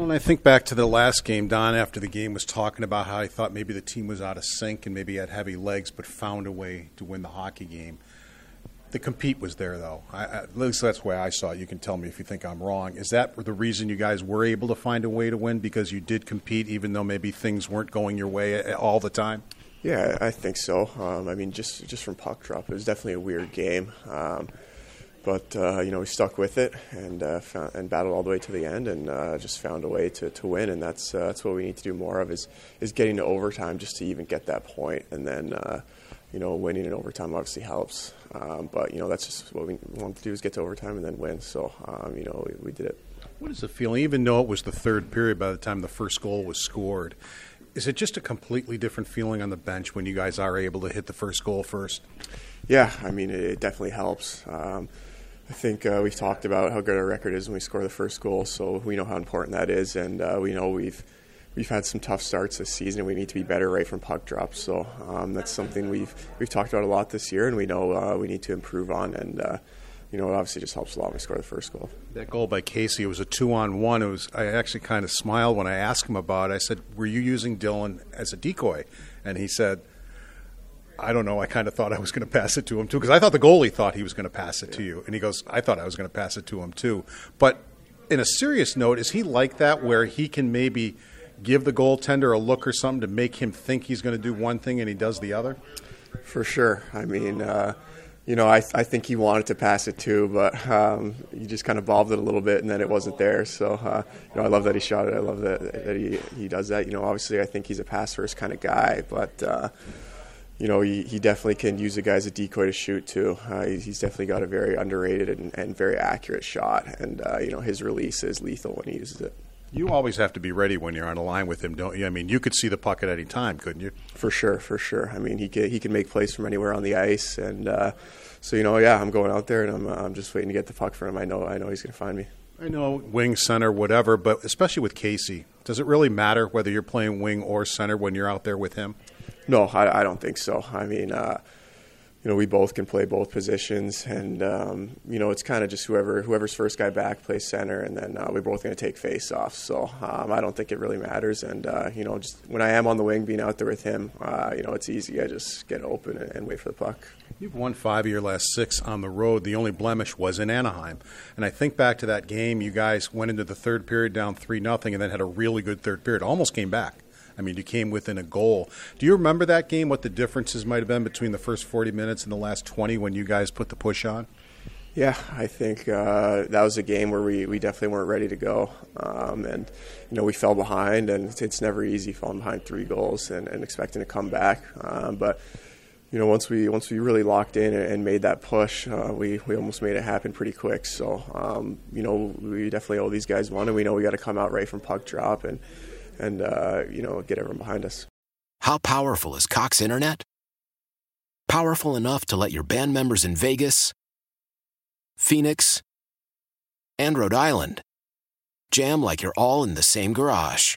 When I think back to the last game, Don, after the game, was talking about how he thought maybe the team was out of sync and maybe had heavy legs, but found a way to win the hockey game. The compete was there, though. I, at least that's the way I saw it. You can tell me if you think I'm wrong. Is that the reason you guys were able to find a way to win because you did compete, even though maybe things weren't going your way all the time? Yeah, I think so. Um, I mean, just just from puck drop, it was definitely a weird game. Um, but uh, you know we stuck with it and uh, found, and battled all the way to the end and uh, just found a way to, to win and that's uh, that's what we need to do more of is is getting to overtime just to even get that point and then uh, you know winning in overtime obviously helps um, but you know that's just what we want to do is get to overtime and then win so um, you know we, we did it. What is the feeling, even though it was the third period by the time the first goal was scored? Is it just a completely different feeling on the bench when you guys are able to hit the first goal first? Yeah, I mean it, it definitely helps. Um, I think uh, we've talked about how good our record is when we score the first goal, so we know how important that is, and uh, we know we've we've had some tough starts this season. And we need to be better right from puck drops, so um, that's something we've we've talked about a lot this year, and we know uh, we need to improve on. And uh, you know, it obviously just helps a lot when we score the first goal. That goal by Casey it was a two-on-one. It was. I actually kind of smiled when I asked him about it. I said, "Were you using Dylan as a decoy?" And he said. I don't know. I kind of thought I was going to pass it to him too because I thought the goalie thought he was going to pass it yeah. to you, and he goes, "I thought I was going to pass it to him too." But in a serious note, is he like that where he can maybe give the goaltender a look or something to make him think he's going to do one thing and he does the other? For sure. I mean, uh, you know, I, I think he wanted to pass it too, but um, he just kind of bobbed it a little bit and then it wasn't there. So, uh, you know, I love that he shot it. I love that, that he, he does that. You know, obviously, I think he's a pass first kind of guy, but. Uh, you know, he, he definitely can use a guy as a decoy to shoot too. Uh, he's definitely got a very underrated and, and very accurate shot, and uh, you know his release is lethal when he uses it. You always have to be ready when you're on a line with him, don't you? I mean, you could see the puck at any time, couldn't you? For sure, for sure. I mean, he can, he can make plays from anywhere on the ice, and uh, so you know, yeah, I'm going out there and I'm I'm just waiting to get the puck from him. I know I know he's going to find me. I know wing, center, whatever, but especially with Casey, does it really matter whether you're playing wing or center when you're out there with him? No, I, I don't think so. I mean, uh, you know, we both can play both positions, and um, you know, it's kind of just whoever whoever's first guy back plays center, and then uh, we're both going to take face off. So um, I don't think it really matters. And uh, you know, just when I am on the wing, being out there with him, uh, you know, it's easy. I just get open and, and wait for the puck. You've won five of your last six on the road. The only blemish was in Anaheim. And I think back to that game, you guys went into the third period down 3 nothing, and then had a really good third period. Almost came back. I mean, you came within a goal. Do you remember that game, what the differences might have been between the first 40 minutes and the last 20 when you guys put the push on? Yeah, I think uh, that was a game where we, we definitely weren't ready to go. Um, and, you know, we fell behind, and it's, it's never easy falling behind three goals and, and expecting to come back. Um, but, you know, once we once we really locked in and made that push, uh, we we almost made it happen pretty quick. So, um, you know, we definitely owe these guys one, and we know we got to come out right from puck drop and and uh, you know get everyone behind us. How powerful is Cox Internet? Powerful enough to let your band members in Vegas, Phoenix, and Rhode Island jam like you're all in the same garage.